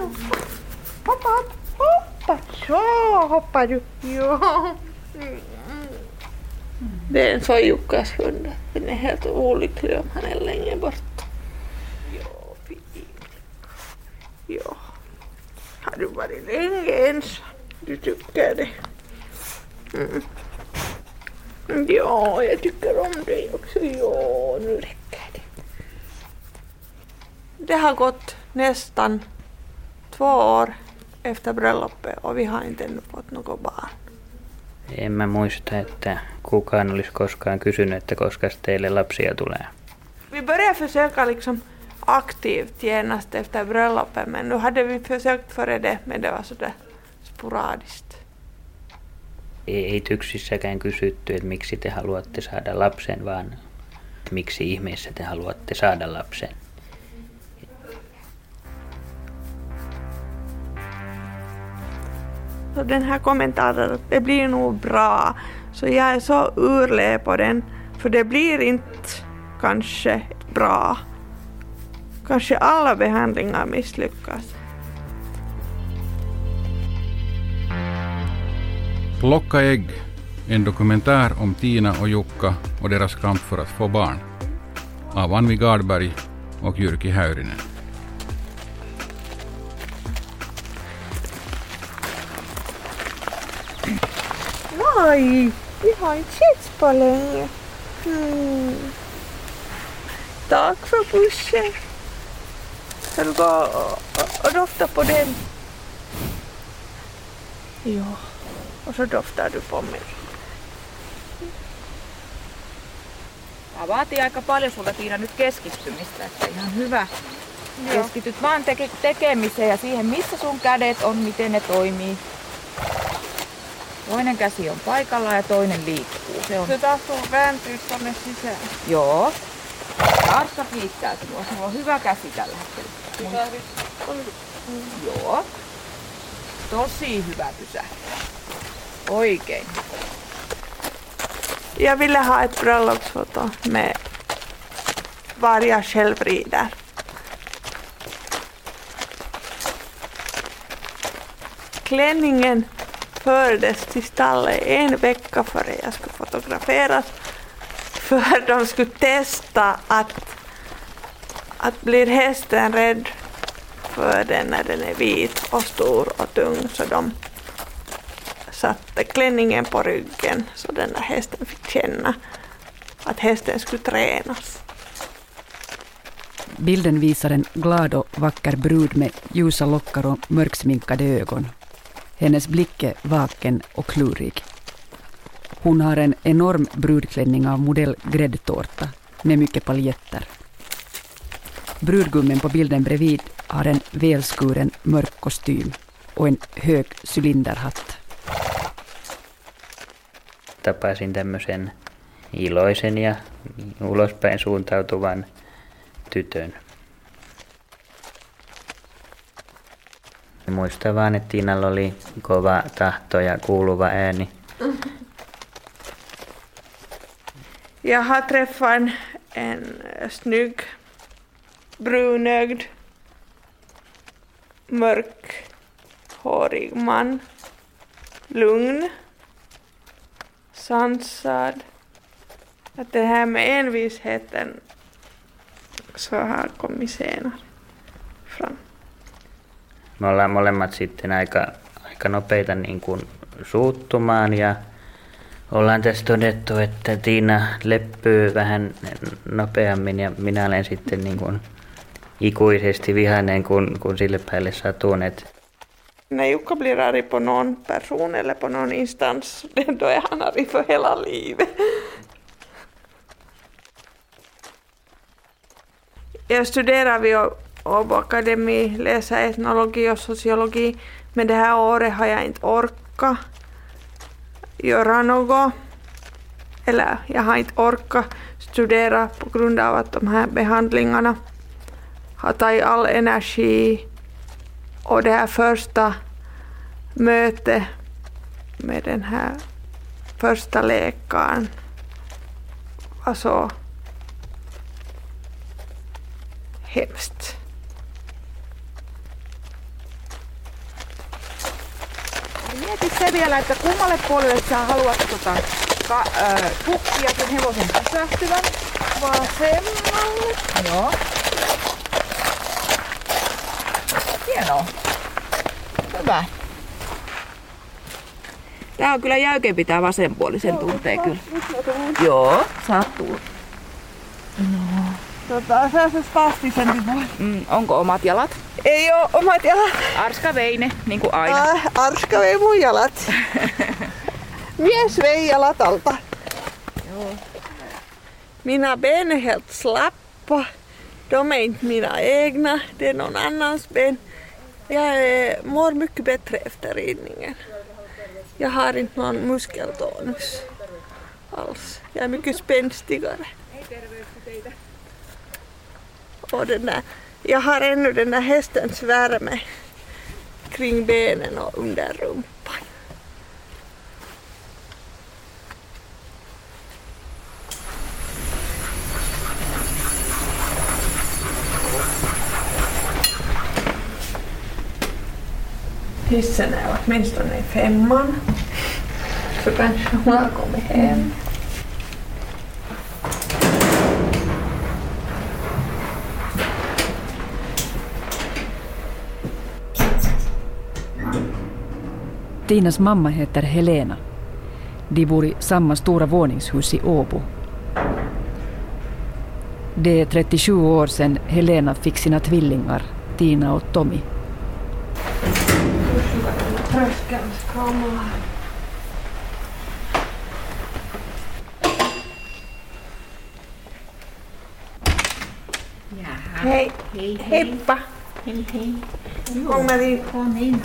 nu. Hoppa, hoppa, hoppa. Så hoppar du. Ja. Det är en sån Jukkas hund. Den är helt olycklig om han är länge borta. Ja. Ja. Har du varit länge ensam? Du tycker det? Mm. Ja, jag tycker om dig också. Ja, nu räcker det. Det har gått nästan två år efter bröllopet och vi har inte ännu fått något barn. En mä muista, että kukaan olisi koskaan kysynyt, että koska teille lapsia tulee. Vi började försöka liksom aktivt genast efter bröllopet men nu hade vi försökt före det men det var sådär sporadiskt. Ei, ei tyksissäkään kysytty, että miksi te haluatte saada lapsen, vaan miksi ihmeessä te haluatte saada lapsen. Så den här kommentaren att det blir nog bra. Så jag är så urle på den. För det blir inte kanske bra. Kanske alla behandlingar misslyckas. Plocka ägg, en dokumentär om Tina och Jukka och deras kamp för att få barn. Av Anvi Gardberg och Jyrki Häyrinen. Oj, vi har på länge. Mm. Tack för pussen. Ska du gå och, och, och dofta på den? Ja, och så doftar du på mig. Tämä vaatii aika paljon sulta Tiina nyt keskittymistä, että ihan hyvä. Joo. Keskityt vaan teke- tekemiseen ja siihen, missä sun kädet on, miten ne toimii. Toinen käsi on paikalla ja toinen liikkuu. Se on... Se tahtuu vääntyä tonne sisään. Joo. Tarkka kiittää sinua. Sulla on hyvä käsi tällä hetkellä. Joo. Tosi hyvä pysähdys. Oikein. Jag ville ha ett bröllopsfoto med var jag själv rider. Klänningen fördes till stallet en vecka före jag skulle fotograferas för de skulle testa att, att blir hästen rädd för den när den är vit och stor och tung så de satte klänningen på ryggen så den där hästen fick känna att hästen skulle tränas. Bilden visar en glad och vacker brud med ljusa lockar och mörksminkade ögon. Hennes blick är vaken och klurig. Hon har en enorm brudklänning av modell gräddtårta med mycket paljetter. Brudgummen på bilden bredvid har en välskuren mörk kostym och en hög cylinderhatt. Tapasin tämmöisen iloisen ja ulospäin suuntautuvan tytön. Muistan vaan, että Tiinalla oli kova tahto ja kuuluva ääni. Jag har träffat en, en snygg, brunögd, mörkhårig man. Lugn, sansad. Att det här med envisheten så har kommit senare fram. Me ollaan molemmat sitten aika, aika nopeita niin kuin suuttumaan ja ollaan tässä todettu, että Tiina leppyy vähän nopeammin ja minä olen sitten niin kuin ikuisesti vihainen, kun, kun sille päälle satun. Että När Jukka blir arg på någon person eller på någon instans, då är han arg för hela livet. Jag studerar vid Åbo Akademi, läser etnologi och sociologi, men det här året har jag inte orkat göra något. Eller jag har inte orkat studera på grund av att de här behandlingarna har tagit all energi och det här första mötet med den här första läkaren var så hemskt. Se vielä, että kummalle puolelle sä haluat tota, ka, äh, kukkia sen hevosen pysähtyvän. Vasemmalle. Joo. Hienoa. Hyvä. Tää on kyllä jäykempi tää vasenpuolisen tuntee kyllä. Joo, sattuu. Tota, sä se spastisempi voi. Mm, onko omat jalat? Ei oo omat jalat. Arska vei ne, niin kuin aina. Ah, Arska vei mun jalat. Mies vei jalat alta. Mina ben är helt slappa. De är inte mina egna, det är någon annans ben. Jag är, mår mycket bättre efter ridningen. Jag har inte någon muskeltonus alls. Jag är mycket spänstigare. Och den där, jag har ännu den där hästens värme kring benen och under rumpan. Hissen är åtminstone i femman. Så kanske hon har kommit hem. Tinas mamma heter Helena. De bor i samma stora våningshus i Åbo. Det är 37 år sedan Helena fick sina tvillingar, Tina och Tommy. Hej. Heippa. Hej, hej. Kommer in. Kom in.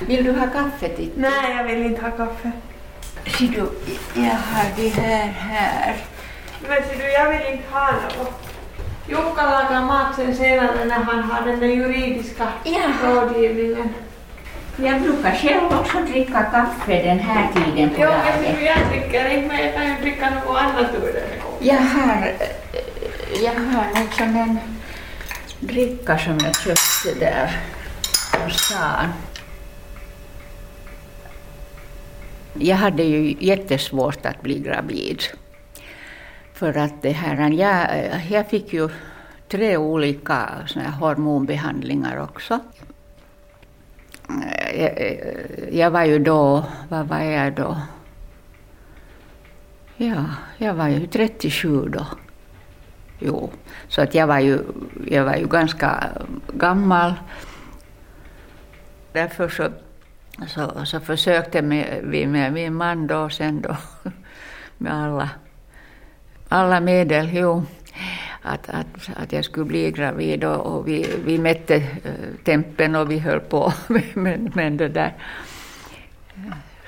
Vill du ha kaffe till? Nej, jag vill inte ha kaffe. Ser du, jag har det här här. Men ser du, jag vill inte ha något. Jukka lagar mat sen senare när han har den där juridiska Jaha. rådgivningen. Jag brukar själv också dricka kaffe den här tiden på Jo, men dagen. jag dricker inte, men jag kan ju dricka något annat ur den. Jag har, eh, jag har liksom en dricka som jag köpte där på stan. Jag hade ju jättesvårt att bli gravid. För att det här, jag, jag fick ju tre olika såna hormonbehandlingar också. Jag, jag var ju då, vad var jag då? Ja, jag var ju 37 då. Jo, så att jag var ju, jag var ju ganska gammal. Därför så, så, så försökte med- vi med min man då sen då med alla, alla medel, jo, att, att, att jag skulle bli gravid och, och vi, vi mätte eh, tempen och vi höll på men, men det där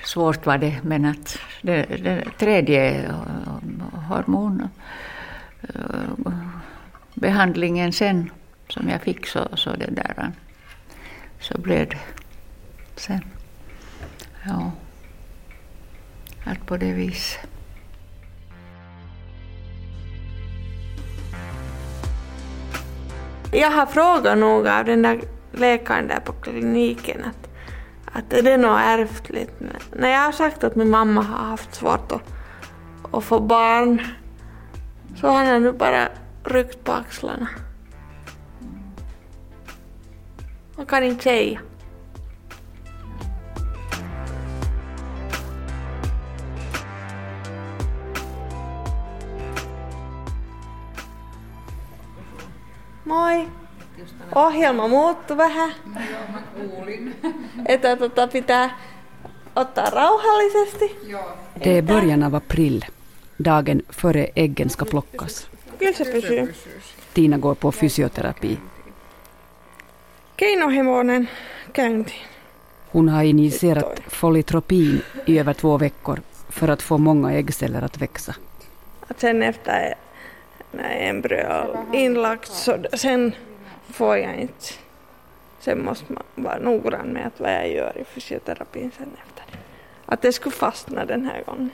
svårt var det, men att det, det tredje eh, hormonbehandlingen eh, sen som jag fick så, så det där så blev det sen. Ja. Att på det viset. Jag har frågat nog av den där läkaren där på kliniken att, att är det något ärftligt? När jag har sagt att min mamma har haft svårt att, att få barn så har han nu bara ryckt på axlarna. Man kan inte säga. Moi. Ohjelma muuttui vähän. Että tota pitää ottaa rauhallisesti. Det är början av april, dagen före äggen ska plockas. Kyllä se pysyy. Tina går på fysioterapi. Keinohevonen käyntiin. Hon har injicerat folitropin i över två veckor för att få många äggceller att växa. Att sen efter när embryo inlagt så sen får jag inte. Sen måste man vara noggrann med att vad jag gör i fysioterapin sen efter. Att det skulle fastna den här gången.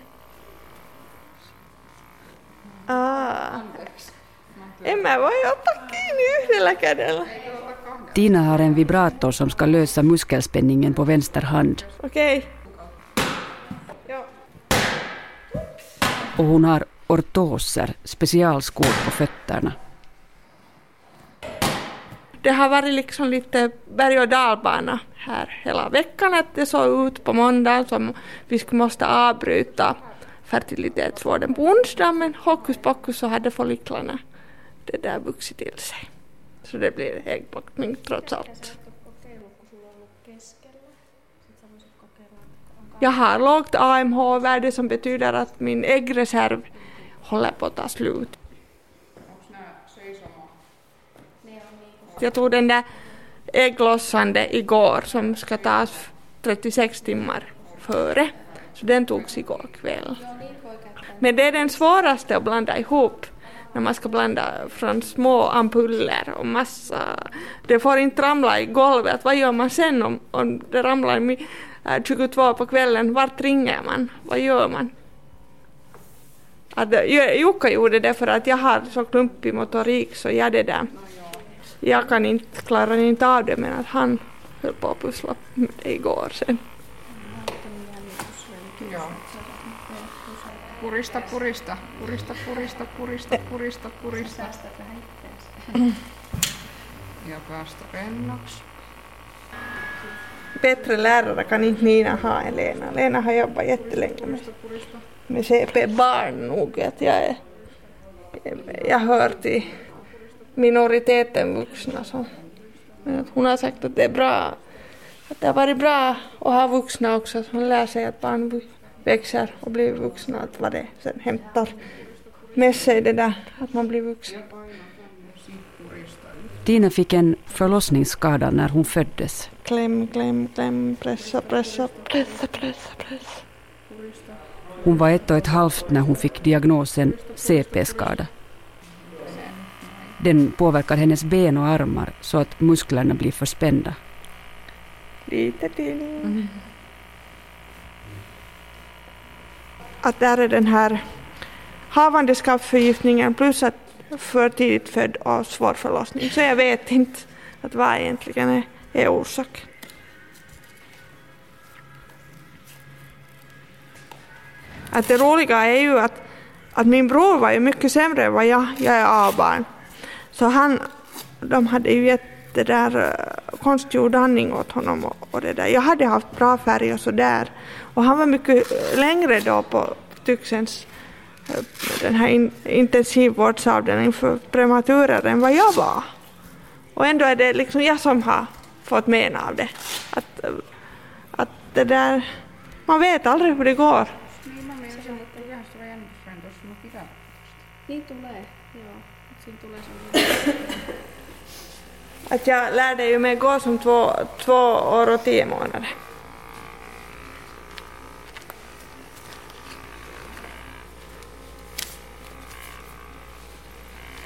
Ah. En mä voi ottaa kiinni yhdellä kädellä. Tina har en vibrator som ska lösa muskelspänningen på vänster hand Okej. och hon har ortoser, specialskor på fötterna. Det har varit liksom lite berg och dalbana här hela veckan. Att det såg ut på måndagen som vi skulle måste avbryta fertilitetsvården på onsdag men hokus pokus så hade folliklarna det där vuxit till sig. Så det blir äggplockning trots allt. Jag har lågt AMH-värde som betyder att min äggreserv håller på att ta slut. Jag tog den där ägglossande igår som ska tas 36 timmar före. Så den togs igår kväll. Men det är den svåraste att blanda ihop när man ska blanda från små ampuller och massa. Det får inte ramla i golvet. Vad gör man sen om, om det ramlar mi- äh, 22 på kvällen? Vart ringer man? Vad gör man? Att, Jukka gjorde det för att jag har så klumpig motorik så jag det där. Jag kan inte, klarar inte av det men att han höll på att pussla med det igår sen. Purista, purista, purista, purista, purista, purista, purista. Ja päästä rennoksi. Bättre lärare kan inte Nina ha än Lena. Lena har jobbat jättelänge med, med CP-barn nog. Att jag, är, jag hör till minoriteten vuxna. Så. Men att hon har sagt att det är bra. Att det har varit bra att ha vuxna också som lär sig att barn växer och blir vuxna. Att vad det sen hämtar med sig det där att man blir vuxen. Tina fick en förlossningsskada när hon föddes. Kläm, kläm, kläm, pressa, pressa, pressa, pressa, pressa. Hon var ett och ett halvt när hon fick diagnosen CP-skada. Den påverkar hennes ben och armar så att musklerna blir för spända. Lite till. Att där är den här havandeskapsförgiftningen plus att för tidigt född och svår förlossning. Så jag vet inte att vad egentligen är, är orsak. Att det roliga är ju att, att min bror var ju mycket sämre än vad jag, jag är A-barn. Så han, de hade ju gett det där eh, konstgjord andning åt honom och, och det där. Jag hade haft bra färg och så där. Och han var mycket eh, längre då på Tyxens den här in, intensivvårdsavdelningen för prematurer än vad jag var. Och ändå är det liksom jag som har fått mena av det. Att, att det där, man vet aldrig hur det går. Niin tulee, joo. Siinä tulee. Att jag lärde ju mig gå som två, två år och tio månader.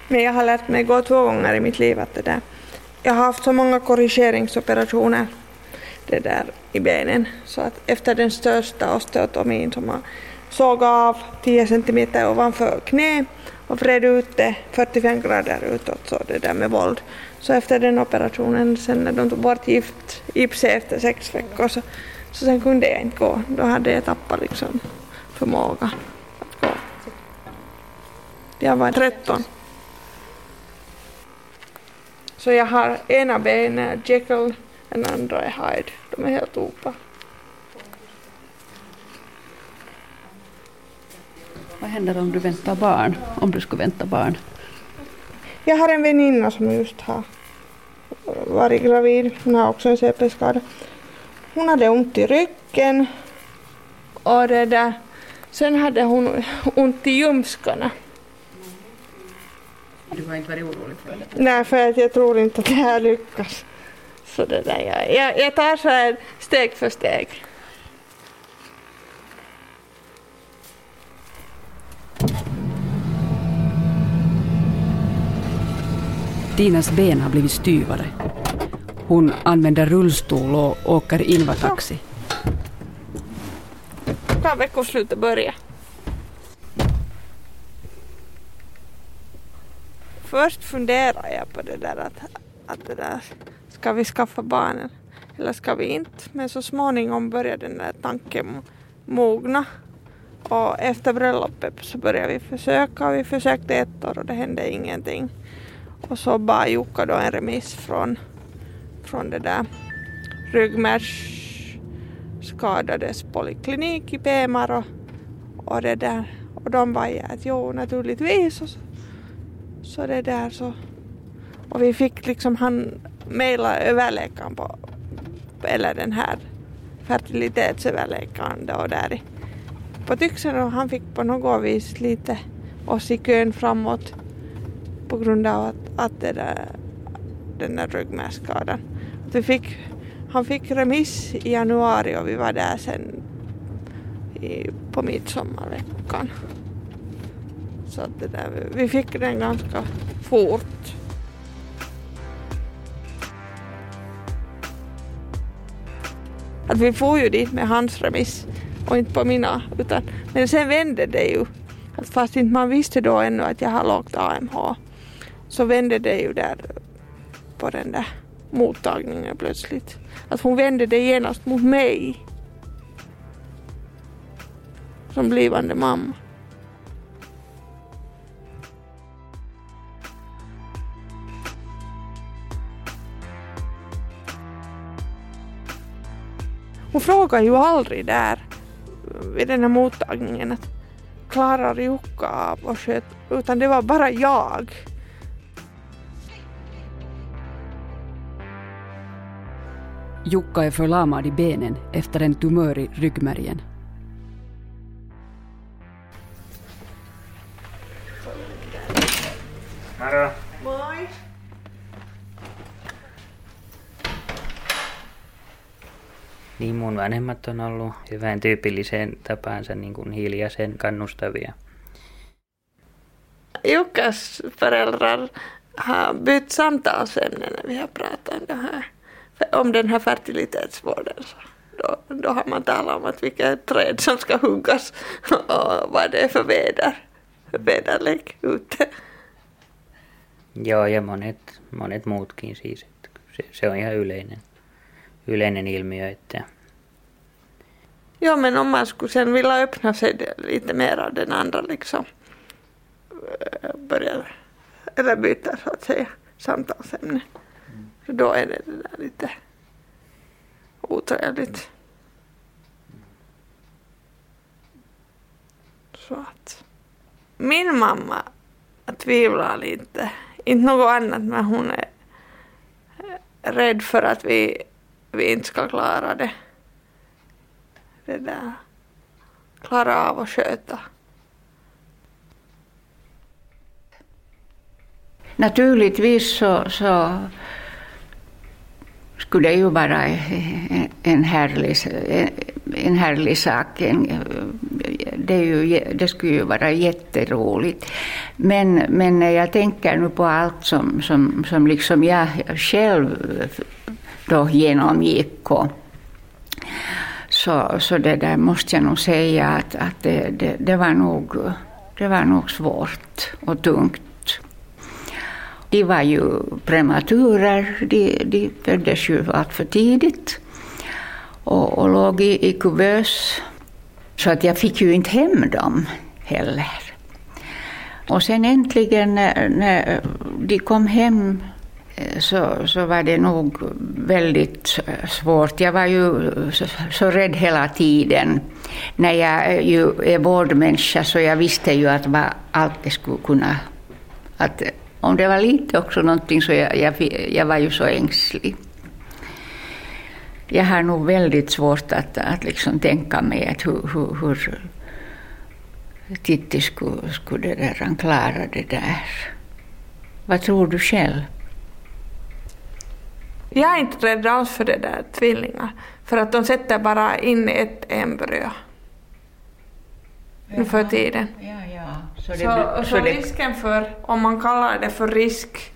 Men jag har lärt mig gå två gånger i mitt liv. Att det där. Jag har haft så många korrigeringsoperationer det där i benen så att efter den största osteotomin som man såg av 10 centimeter ovanför knä och vred ut det 45 grader utåt så det där med våld. Så efter den operationen, sen när de tog bort gift, gipset efter sex veckor så, så sen kunde jag inte gå. Då hade jag tappat liksom förmåga att gå. Jag var 13. Så jag har ena benet Jekyll, den andra är Hyde. De är helt opa. Vad händer om du väntar barn? Om du skulle vänta barn? Jag har en väninna som just har varit gravid. Hon har också en CP-skada. Hon hade ont i ryggen och det där. Sen hade hon ont i ljumskarna. Har inte varit orolig för det? Nej, för att jag tror inte att det här lyckas. Så det där, jag, jag, jag tar så här steg för steg. Tinas ben har blivit styvare. Hon använder rullstol och åker invataxi. Kan veckoslutet börja? Först funderar jag på det där att, att det där ska vi skaffa barn eller ska vi inte? Men så småningom började den där tanken mogna. Och efter bröllopet så började vi försöka och vi försökte ett år och det hände ingenting. Och så bad Jukka då en remiss från, från det där ryggmärgsskadades poliklinik i Pemar och, och det där. Och de var ju att jo naturligtvis och så, så det där så. Och vi fick liksom han mejla överläkaren på, eller den här fertilitetsöverläkaren då där i, på Tyxen och han fick på något vis lite oss i kön framåt på grund av att, att det där, den där ryggmärgsskadan. Vi fick, han fick remiss i januari och vi var där sen i, på midsommarveckan. Så att det där, vi fick den ganska fort. Att vi får ju dit med hans remiss och inte på mina. Utan, men sen vände det ju. Att fast inte man visste då ännu att jag har lågt AMH så vände det ju där på den där mottagningen plötsligt. Att hon vände det genast mot mig. Som blivande mamma. Hon frågar ju aldrig där vid den här mottagningen att klarar Jukka av och sköt, utan det var bara jag. Jukka är förlamad i benen efter en tumör i ryggmärgen. Moro. Moi. Niin mun vanhemmat on ollut hyvän tyypilliseen tapaansa niin kuin hiljaisen kannustavia. Jukkas föräldrar har bytt samtalsämne när vi har pratat om, det här, om den här fertilitetsvården. Så då, då har man talat om att vilket träd som ska huggas och vad det är för väder, väderlek ute. Joo, ja monet, monet muutkin siis. Se, se on ihan yleinen, yleinen ilmiö, että Ja men om man skulle sen vilja öppna sig lite mer av den andra liksom eh, börja eller byta så att säga samtalsämne. Så då är det, det där lite otrevligt. Så att min mamma tvivlar lite, inte något annat men hon är rädd för att vi, vi inte ska klara det det där klara av att sköta. Naturligtvis så, så skulle det ju vara en- härlig, en härlig sak. Det, är ju, det skulle ju vara jätteroligt. Men, men när jag tänker nu på allt som, som, som liksom jag själv då genomgick och, så, så det där måste jag nog säga att, att det, det, det, var nog, det var nog svårt och tungt. De var ju prematurer, de, de föddes ju allt för tidigt och, och låg i, i kuvös. Så att jag fick ju inte hem dem heller. Och sen äntligen när, när de kom hem Eh, så, så var det nog väldigt eh, svårt. Jag var ju så, så rädd hela tiden. När jag eh, ju är vårdmänniska så jag visste ju att vad allt det skulle kunna... Att om det var lite också någonting så jag, jag, jag var ju så ängslig. Jag har nog väldigt svårt att, att liksom tänka mig att hur, hur, hur Titti skulle, skulle det där, klara det där. Vad tror du själv? Jag är inte rädd alls för det där tvillingar. För att de sätter bara in ett embryo. Nu för tiden. Ja, ja. Så, det, Så, så, risken för, om man kallar det för risk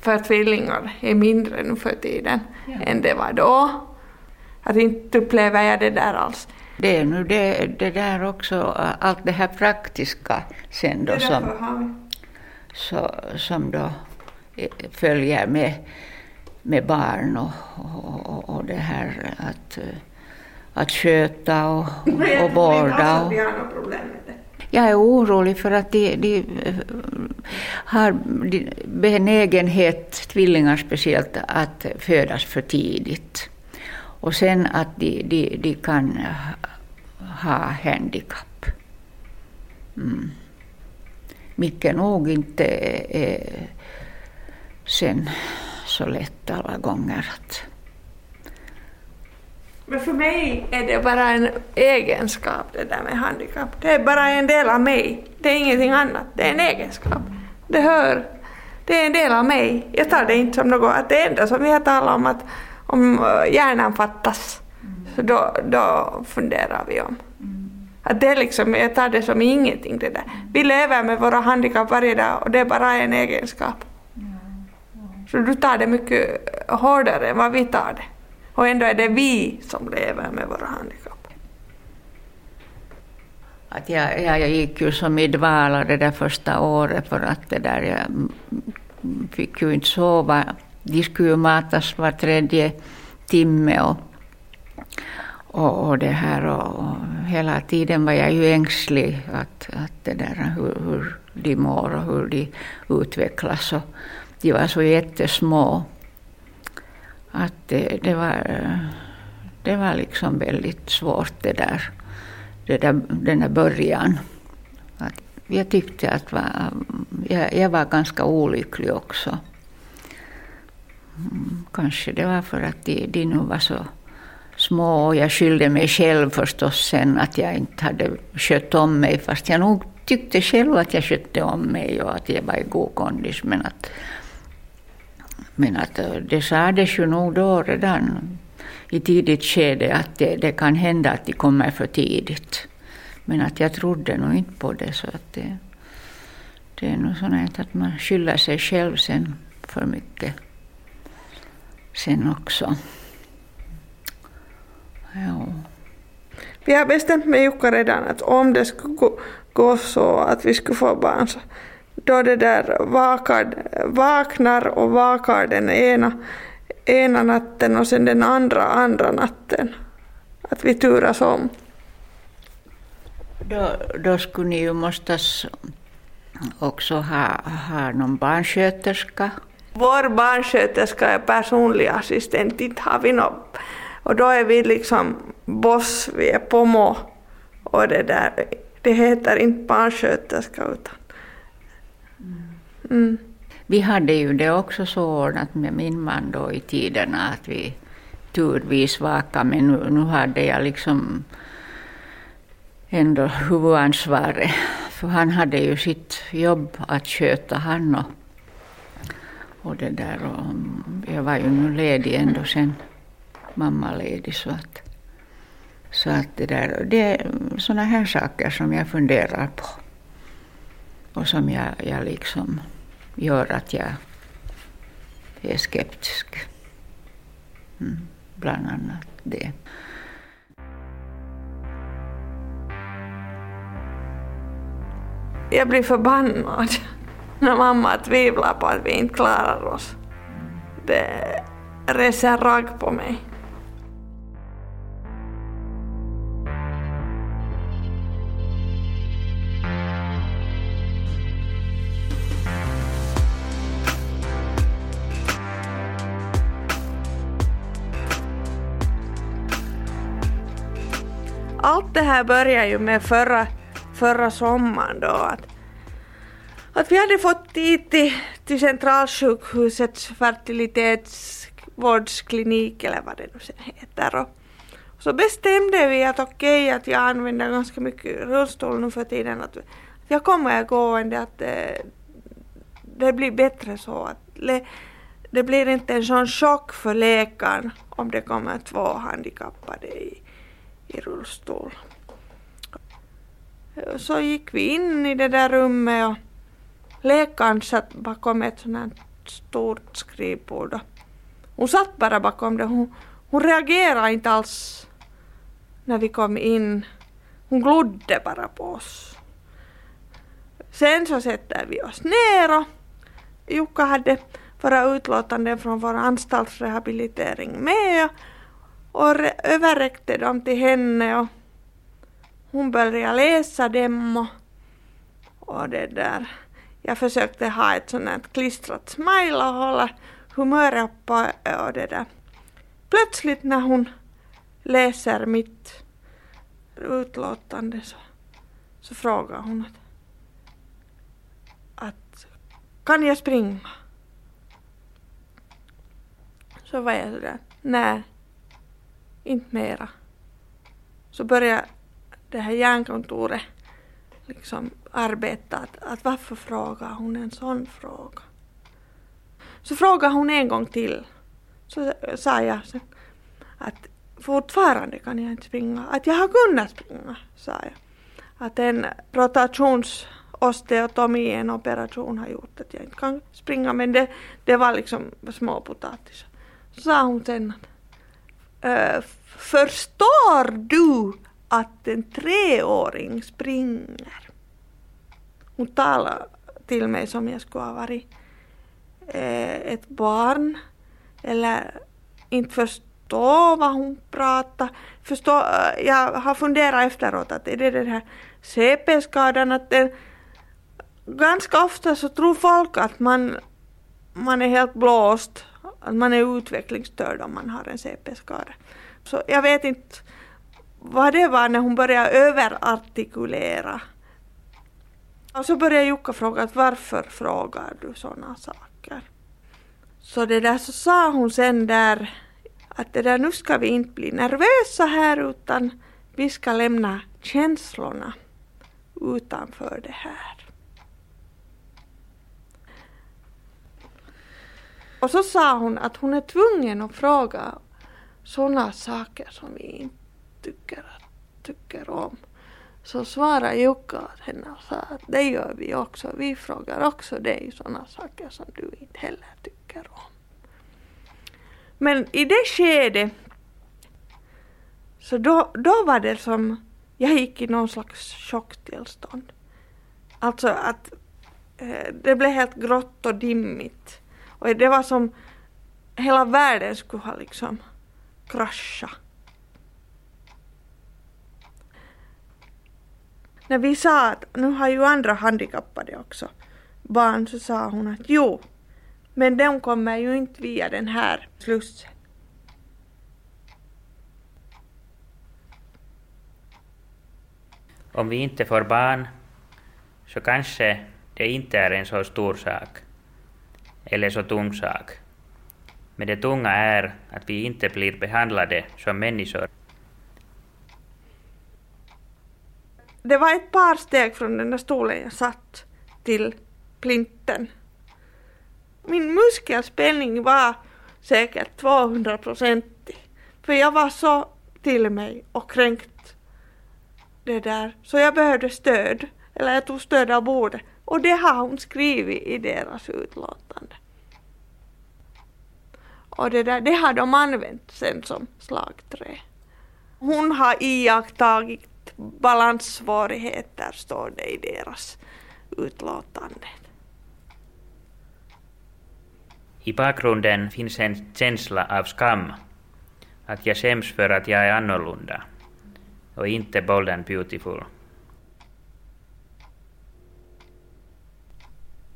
för tvillingar är mindre nu för tiden än det var då. Att inte upplever jag det där alls. det är nu det, det där också, allt det här praktiska sen då som, så, som då följer med med barn och, och, och det här att, att sköta och, och vårda. Och, jag är orolig för att de, de har benägenhet, tvillingar speciellt, att födas för tidigt. Och sen att de, de, de kan ha handikapp. Mm. Vilket nog inte är sen så lätt alla gånger att men för mig är det bara en egenskap det där med handikapp. Det är bara en del av mig. Det är ingenting annat. Det är en egenskap. Det hör. Det är en del av mig. Jag tar det inte som något, att det enda som vi har talat om att om eh, hjärnan fattas, så då, då funderar vi om. Att det är liksom, jag tar det som ingenting det där. Vi lever med våra handikapp varje dag och det är bara en egenskap. Så du tar det mycket hårdare än vad vi tar det. Och ändå är det vi som lever med våra handikapp. Att jag, jag, jag gick ju som i dvala det där första året för att det där jag fick ju inte sova. De skulle ju matas var tredje timme och, och, och det här och, och, hela tiden var jag ju ängslig att, att det där hur, hur de mår och hur de utvecklas. Och de var så jättesmå att det, det, var, eh, det var liksom väldigt svårt det där, det där den där början. Att jag tyckte att var, jag, jag var ganska olycklig också. Mm, kanske det var för att de, de nu var så små och jag skyllde mig själv förstås sen att jag inte hade skött om mig fast jag nog tyckte själv att jag skötte om mig och att jag var i god kondis men att men att eh, det sades ju nog då redan i tidigt skede att det, det, kan hända att de kommer för tidigt. Men att jag trodde nog inte på det. så att det, det är nog sånt att man skyller sig själv sen för mycket. Sen också. Ja. Vi har bestämt med Jukka redan att om det skulle gå så att vi skulle få barn så då det där vakar, vaknar och vakar den ena, ena natten och sen den andra andra natten. Att vi turas om. Då, då skulle ni ju måste också ha, ha någon barnsköterska. Vår barnsköterska är personlig assistent, inte har vi något. Och då är vi liksom boss, vi är på Och det där, det heter inte barnsköterska utan Mm. Vi hade ju det också så ordnat med min man då i tiderna att vi turvis vakade, men nu, nu hade jag liksom ändå huvudansvaret. För han hade ju sitt jobb att sköta han och, och det där. Och jag var ju nu ledig ändå sen, mammaledig så att, så att det där, det är sådana här saker som jag funderar på. Och som jag, jag liksom gör att jag är skeptisk. Mm, bland annat det. Jag blir förbannad när mamma tvivlar på att vi inte klarar oss. Det reser ragg på mig. Allt det här började ju med förra, förra sommaren då att, att vi hade fått tid till, till Centralsjukhusets fertilitetsvårdsklinik eller vad det nu sen heter. Och, så bestämde vi att okej okay, att jag använder ganska mycket rullstol nu för tiden. Att, att jag kommer gående att det, eh, det blir bättre så. att le, Det blir inte en sån chock för läkaren om det kommer två handikappade i, i rullstol. Så gick vi in i det där rummet och läkaren satt bakom ett sånt här stort skrivbord. Hon satt bara bakom det. Hon, hon reagerade inte alls när vi kom in. Hon glodde bara på oss. Sen så sätter vi oss ner och Jukka hade våra utlåtanden från vår anstaltsrehabilitering med och överräckte dem till henne och hon började läsa dem och, och det där. Jag försökte ha ett sånt här klistrat smile och hålla humöret uppe och det där. Plötsligt när hon läser mitt utlåtande så, så frågar hon att, att kan jag springa? Så var jag sådär, nej, inte mera. Så började det här hjärnkontoret liksom arbeta att, att varför frågar hon en sån fråga? Så frågade hon en gång till. Så sa jag att fortfarande kan jag inte springa. Att jag har kunnat springa, sa jag. Att en rotationsosteotomi, en operation har gjort att jag inte kan springa men det, det var liksom småpotatis. Så sa hon sen att Eh, förstår du att en treåring springer? Hon talade till mig som jag skulle ha varit eh, ett barn eller inte förstå vad hon pratar. Förstå, eh, jag har funderat efteråt att är det den här CP-skadan att den, ganska ofta så tror folk att man, man är helt blåst, att man är utvecklingsstörd om man har en CP-skada. Så jag vet inte vad det var när hon började överartikulera. Och så började Jukka fråga att varför frågar du sådana saker? Så det där så sa hon sen där att det där nu ska vi inte bli nervösa här utan vi ska lämna känslorna utanför det här. Och så sa hon att hon är tvungen att fråga sådana saker som vi inte tycker, tycker om. Så svarade Jukka åt henne och sa att det gör vi också. Vi frågar också dig sådana saker som du inte heller tycker om. Men i det skedet så då, då var det som jag gick i någon slags chocktillstånd. Alltså att eh, det blev helt grått och dimmigt. Och det var som hela världen skulle ha liksom kraschat. När vi sa att nu har ju andra handikappade också barn så sa hon att jo, men de kommer ju inte via den här slussen. Om vi inte får barn så kanske det inte är en så stor sak eller så tung sak. Men det tunga är att vi inte blir behandlade som människor. Det var ett par steg från den där stolen jag satt till plinten. Min muskelspänning var säkert 200 procentig. För jag var så till mig och kränkt det där. Så jag behövde stöd. Eller jag tog stöd av bordet. Och det har hon skrivit i deras utlåtande. Och det, där, det har de använt sen som slagträ. Hon har iakttagit balanssvårigheter, står det i deras utlåtande. I bakgrunden finns en känsla av skam. Att jag skäms för att jag är annorlunda och inte bold and beautiful.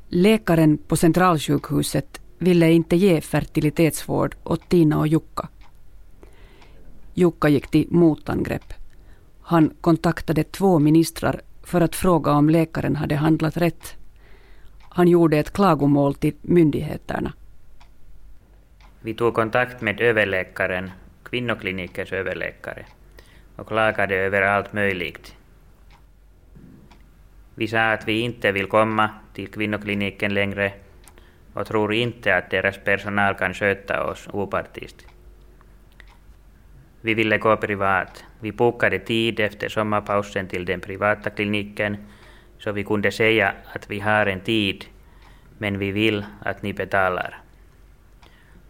Läkaren på Centralsjukhuset ville inte ge fertilitetsvård åt Tina och Jukka. Jukka gick till motangrepp. Han kontaktade två ministrar för att fråga om läkaren hade handlat rätt. Han gjorde ett klagomål till myndigheterna. Vi tog kontakt med överläkaren, kvinnoklinikens överläkare, och klagade över allt möjligt. Vi sa att vi inte vill komma till kvinnokliniken längre och tror inte att deras personal kan sköta oss opartiskt. Vi ville gå privat. Vi bokade tid efter sommarpausen till den privata kliniken så vi kunde säga att vi har en tid men vi vill att ni betalar.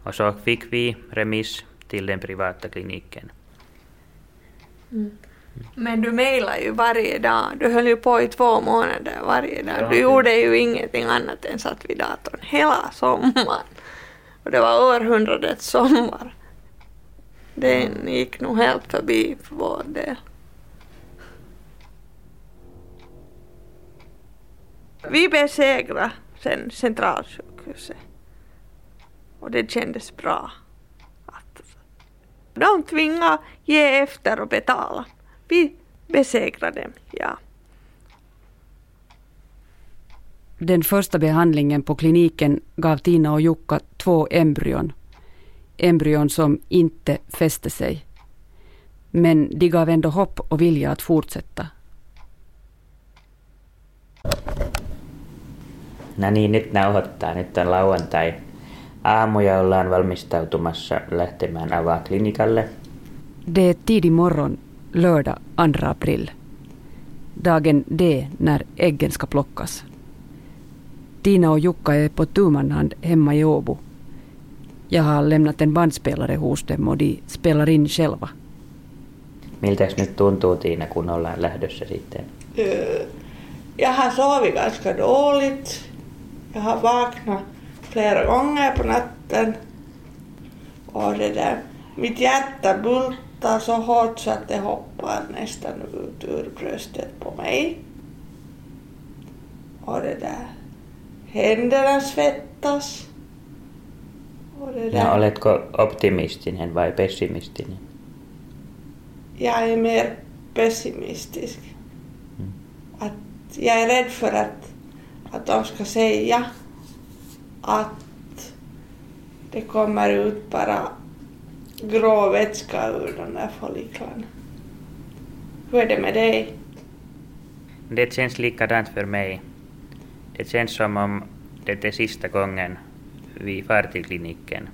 Och så fick vi remiss till den privata kliniken. Mm. Men du mejlade ju varje dag. Du höll ju på i två månader varje dag. Ja, du gjorde ju ingenting annat än satt vid datorn hela sommaren. Och det var århundradets sommar. Den gick nog helt förbi för vår del. Vi besegrade sen centralsjukhuset. Och det kändes bra. Att de tvingade ge efter och betala. Vi besegrade dem, ja. Den första behandlingen på kliniken gav Tina och Jukka två embryon. Embryon som inte fäste sig. Men de gav ändå hopp och vilja att fortsätta. No niin, nyt nauhoittaa. Nyt on lauantai aamu ja ollaan valmistautumassa lähtemään avaa-klinikalle. Det är tidig morgon, lördag 2 april. Dagen D när äggen ska plockas. Tina och Jukka är på tu man hand hemma i Åbo. Jag har lämnat en bandspelare hos dem och de spelar in själva. Miltäs nyt tuntuu Tiina, kun ollaan lähdössä sitten? Eh, Jag har sovit ganska dåligt. Jag har vaknat flera gånger på natten. Och det där, mitt hjärta bultar så hårt så att det hoppar nästan ut ur bröstet på mig. Och det där, händerna svettas. Och det där, No, oletko optimistinen vai pessimistinen? jag är mer pessimistisk. Att jag är rädd för att, att de ska säga att det kommer ut bara grå vätska ur de där folliklarna. Hur är det med dig? Det känns likadant för mig. Det känns som om det är sista gången vi far till kliniken.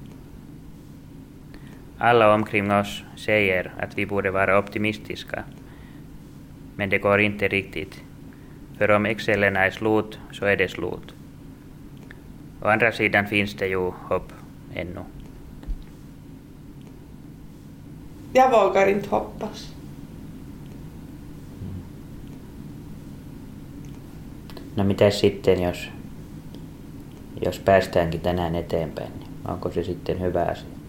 Alla omkring oss säger att vi borde vara optimistiska. Men det går inte riktigt. För om excellerna är slut så är det slut. Å andra sidan finns det ju hopp ännu. Jag vågar inte hoppas. No mitä sitten, jos, jos päästäänkin tänään eteenpäin, niin onko se sitten hyvä asia?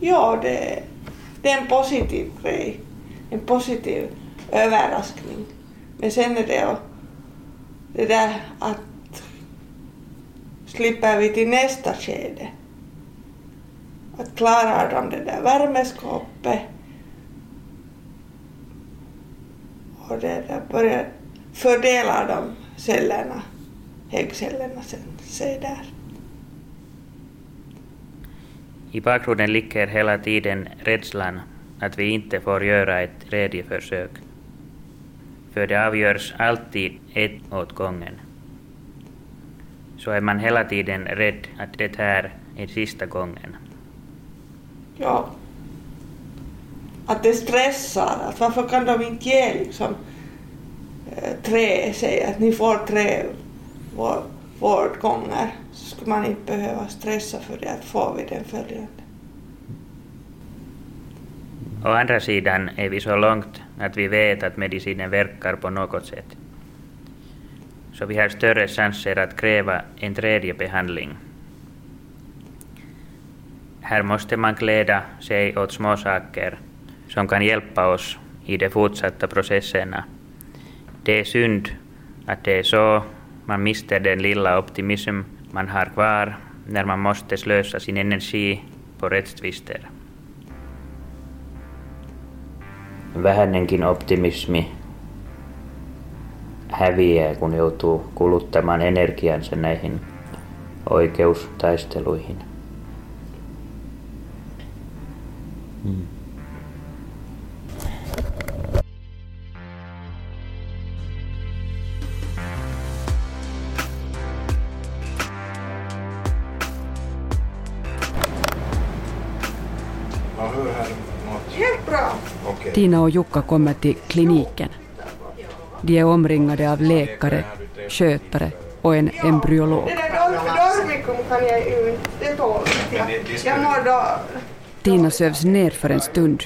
Ja, det, det är en positiv grej. En positiv överraskning. Men sen är det det där att slipper vi till nästa skede. Att klarar de det där värmeskåpet och det där börjar fördela de cellerna, häggcellerna. sen, sig där. I bakgrunden ligger hela tiden rädslan att vi inte får göra ett tredje försök. För det avgörs alltid ett åt gången. Så är man hela tiden rädd att det här är sista gången. Ja. Att det stressar. Att varför kan de inte ge liksom eh, tre, säga att ni får tre vår- Så skulle man inte behöva stressa för det att får vi den följande. Å andra sidan är vi så långt att vi vet att medicinen verkar på något sätt. Så vi har större chanser att kräva en tredje behandling. Här måste man kläda sig åt små saker som kan hjälpa oss i de fortsatta processerna. Det är synd att det är så man mister den lilla optimism man har kvar när man måste slösa sin energi på rättstvister. Vähänenkin optimismi häviää, kun joutuu kuluttamaan energiansa näihin oikeustaisteluihin. Mm. Helt bra. Tina och Jukka kommer till kliniken. De är omringade av läkare, skötare och en embryolog. Det där dorm- dormikum kan jag ju inte, jag. Mår. Tina sövs ner för en stund.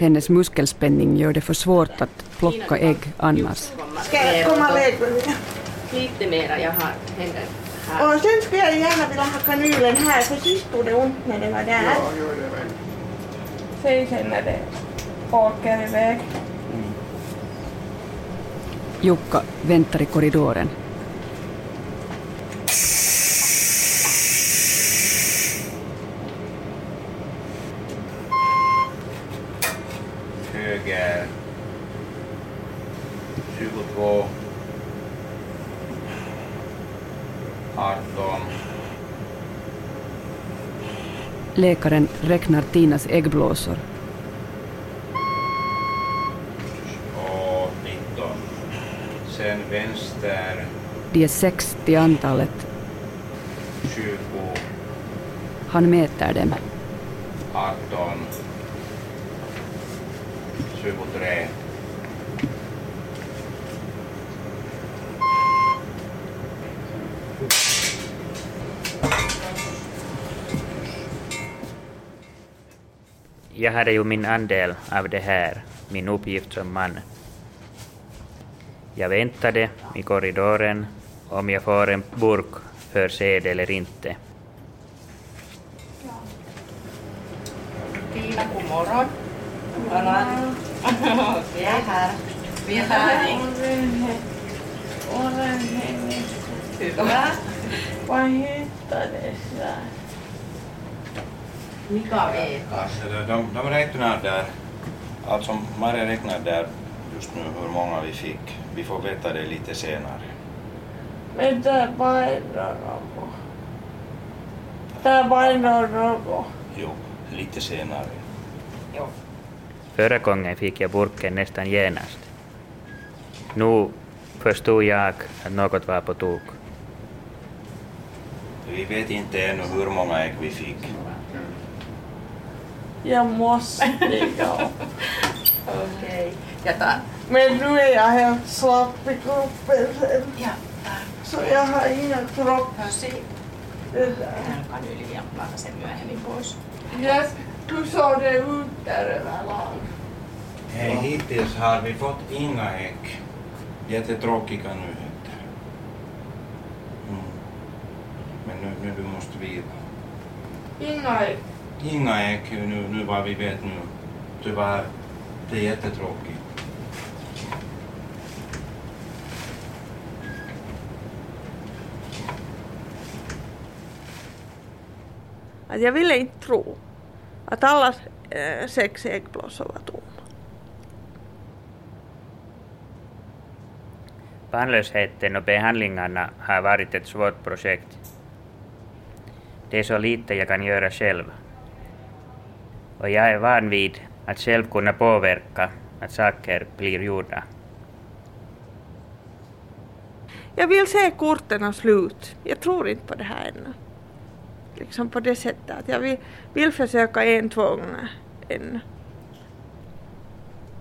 Hennes muskelspänning gör det för svårt att plocka ägg annars. Ska jag komma och? Lite mera, jag har händer. Och sen skulle jag gärna vilja ha kanylen här för sist tog det ont när det var där. Säg sen när det åker iväg. Jukka väntar i korridoren. Höger. 22. 18. Läkaren räknar Tinas äggblåsor. och 19. Sen vänster De är sex till antalet. 20, Han mäter dem. 18, 23. Jag hade ju min andel av det här, min uppgift som man. Jag väntade i korridoren om jag får en burk för sed eller inte. Tiina, god morgon. Morgon. Vi är här. Vi är här. Olen hengissä. Hyvä. Vai hittades där? Mika vet. De, de, räknar där, alltså Maria räknar där just nu hur många vi fick. Vi får veta det lite senare. Men tää painaa något. Tää painaa något. Jo, lite senare. Förra gången fick jag burken nästan genast. Nu förstod jag att något var på tok. Vi vet inte ännu hur många ägg vi fick. Jag måste gå. Okej. Jag tar... Men nu är jag helt slapp i kroppen. Ja, Så jag har ingen kropp. Pösi. Det där. Hän kan yli ja laita sen myöhemmin pois. Jag, hur såg det ut där överlag? Hej, hittills har vi fått inga ägg. Jättetråkiga nyheter. Mm. Men nu, nu du måste vila. Inga Inga ägg nu, nu vad vi vet nu. Tyvärr, det är jättetråkigt. Att jag ville inte tro att alla eh, sex äggblåsor var tomma. Barnlösheten och behandlingarna har varit ett svårt projekt. Det är så lite jag kan göra själv. Och jag är van vid att själv kunna påverka att saker blir gjorda. Jag vill se korten slut. Jag tror inte på det här ännu. Liksom på det sättet att jag vill, vill försöka en, två gånger ännu.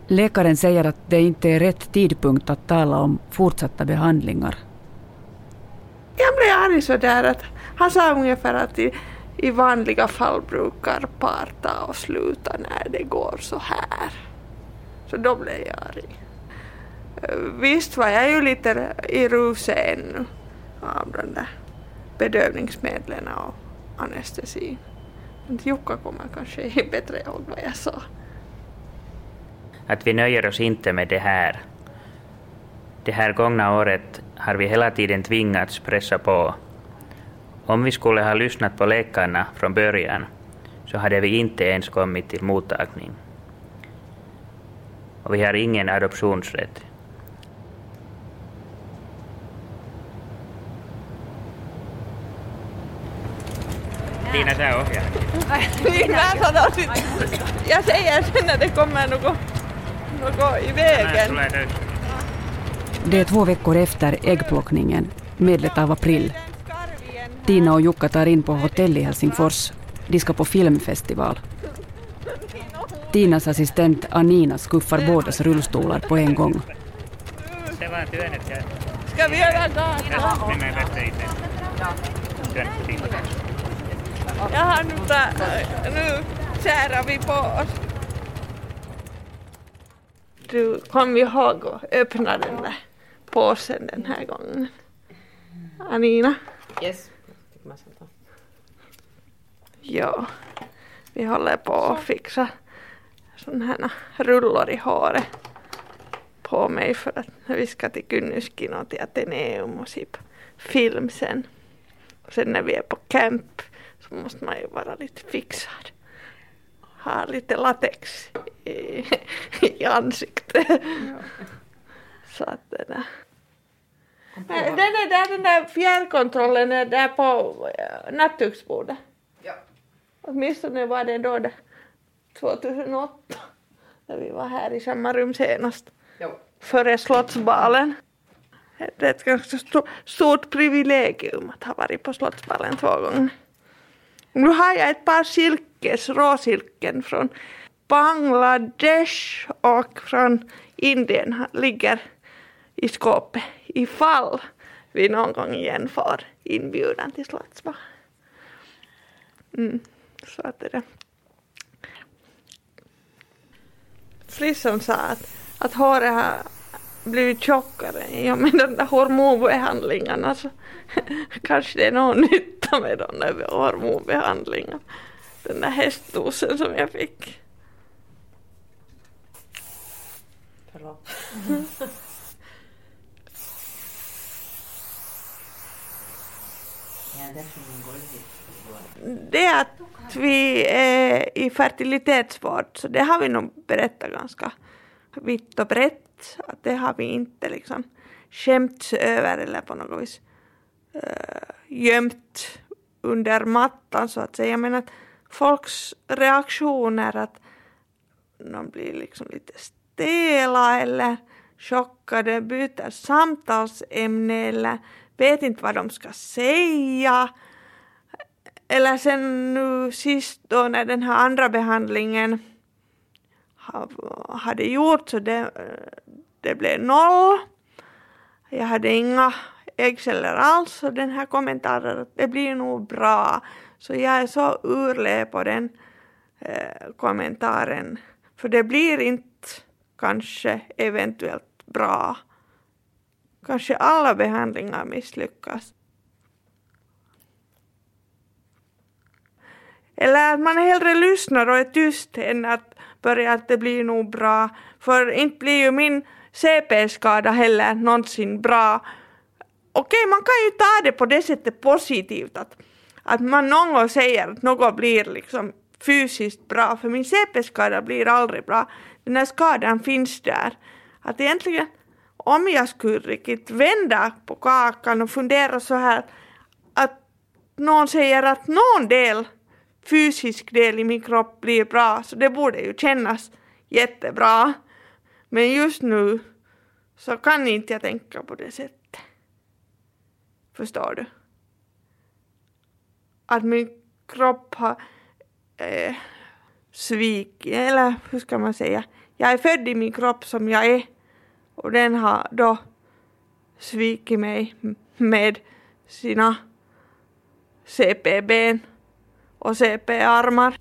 Läkaren säger att det inte är rätt tidpunkt att tala om fortsatta behandlingar. Jag blev arg sådär att han sa ungefär att i, vanliga fall brukar parta och sluta när det går så här. Så då blev jag arg. Eh, visst var jag ju lite i ruset ännu av de där bedövningsmedlen och anestesin. Men Jukka kommer kanske bättre ihåg vad jag sa. Att vi nöjer oss inte med det här. Det här gångna året har vi hela tiden tvingats pressa på. Om vi skulle ha lyssnat på läkarna från början så hade vi inte ens kommit till mottagning. Och vi har ingen adoptionsrätt. Tiina, sä ohjaat. Niin mä. Jag säger sen när det kommer något, något i vägen. Det är två veckor efter äggplockningen, medlet av april. Tina och Jukka tar in på hotell i Helsingfors. De ska på filmfestival. Tinas assistent Anina skuffar bådas rullstolar på en gång. Ska vi göra gatan? Jaha, nu, nu kärar vi på oss. Du kom ihåg att öppna den där påsen den här gången. Anina. Yes. Ta. Ja, vi håller på att fixa sådana här rullor i håret på mig för att vi ska till Kynnyskino till Ateneum och se på film sen. Och sen när vi är på camp så måste man ju vara lite fixad. Ha lite latex i, i ansiktet. Så att det där. Den är där, den där fjärrkontrollen är där på äh, nattduksbordet. Ja. Åtminstone var det då det 2008 när vi var här i samma rum senast. Jo. Före Slottsbalen. Det är ett ganska sto- stort privilegium att ha varit på Slottsbalen två gånger. Nu har jag ett par silkes, råsilken från Bangladesh och från Indien ligger i skåpet ifall vi någon gång igen får inbjudan till Slottsbalen. Mm, så att det där. Frissan sa att, att håret har blivit tjockare i och med de där hormonbehandlingarna så kanske det är någon nytta med de där hormonbehandlingarna. Den där hästdosen som jag fick. Förlåt. Ja, där får man gå dit. Det är att vi är i fertilitetsvård så det har vi nog berättat ganska vitt och brett. Att det har vi inte liksom skämts över eller på något vis äh, gömt under mattan så att säga. Men att folks reaktioner att de blir liksom lite stela eller chockade, byter samtalsämne eller vet inte vad de ska säga. Eller sen nu sist då när den här andra behandlingen hade gjort så det, det blev noll. Jag hade inga äggceller alls och den här kommentaren att det blir nog bra. Så jag är så urle på den eh, kommentaren. För det blir inte kanske eventuellt bra. Kanske alla behandlingar misslyckas. Eller att man hellre lyssnar och är tyst än att börja att det blir nog bra. För inte blir ju min CP-skada heller någonsin bra. Okej, man kan ju ta det på det sättet positivt att, att man någon gång säger att något blir liksom fysiskt bra. För min CP-skada blir aldrig bra. Den här skadan finns där. Att egentligen om jag skulle riktigt vända på kakan och fundera så här att någon säger att någon del, fysisk del i min kropp blir bra, så det borde ju kännas jättebra. Men just nu så kan inte jag tänka på det sättet. Förstår du? Att min kropp har eh, svikit, eller hur ska man säga? Jag är född i min kropp som jag är och den har då svikit mig med sina CP-ben och CP-armar.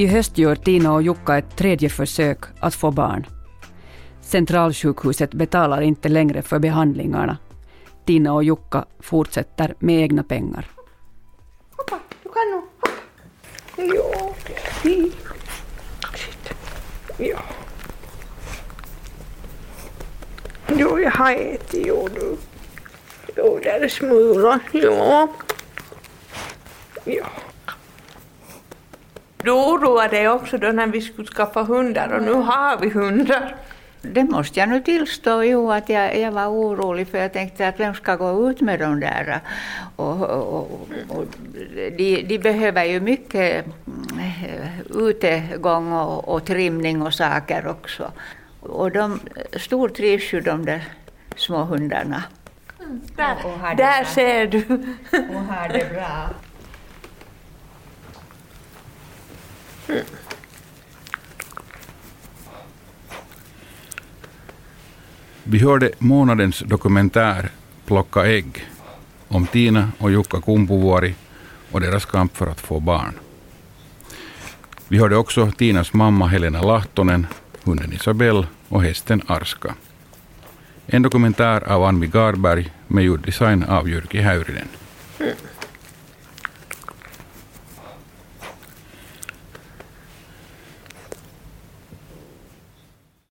I höst gör Tina och Jukka ett tredje försök att få barn. Centralsjukhuset betalar inte längre för behandlingarna. Tina och Jukka fortsätter med egna pengar. Hoppa, du kan nog. Hoppa. Jo, mm. Ja. Jo, jag har ätit, jo du. Jo, där är smulor. Jo. Ja. Du oroade dig också då när vi skulle skaffa hundar och nu har vi hundar. Det måste jag nu tillstå, jo, att jag, jag var orolig för jag tänkte att vem ska gå ut med dem där? Och, och, och, och de, de behöver ju mycket mm, utegång och, och trimning och saker också. Och de stortrivs ju de där små hundarna. Där, Och det där ser du. Och har det bra. Vi hörde månadens dokumentär Plocka ägg om Tina och Jukka Kumpuvuori och deras kamp för att få barn. Vi hörde också Tinas mamma Helena Lahtonen, hunden Isabelle och hästen Arska. En dokumentär av Anvi Garberg med ljuddesign av Jyrki Häyrinen. Mm.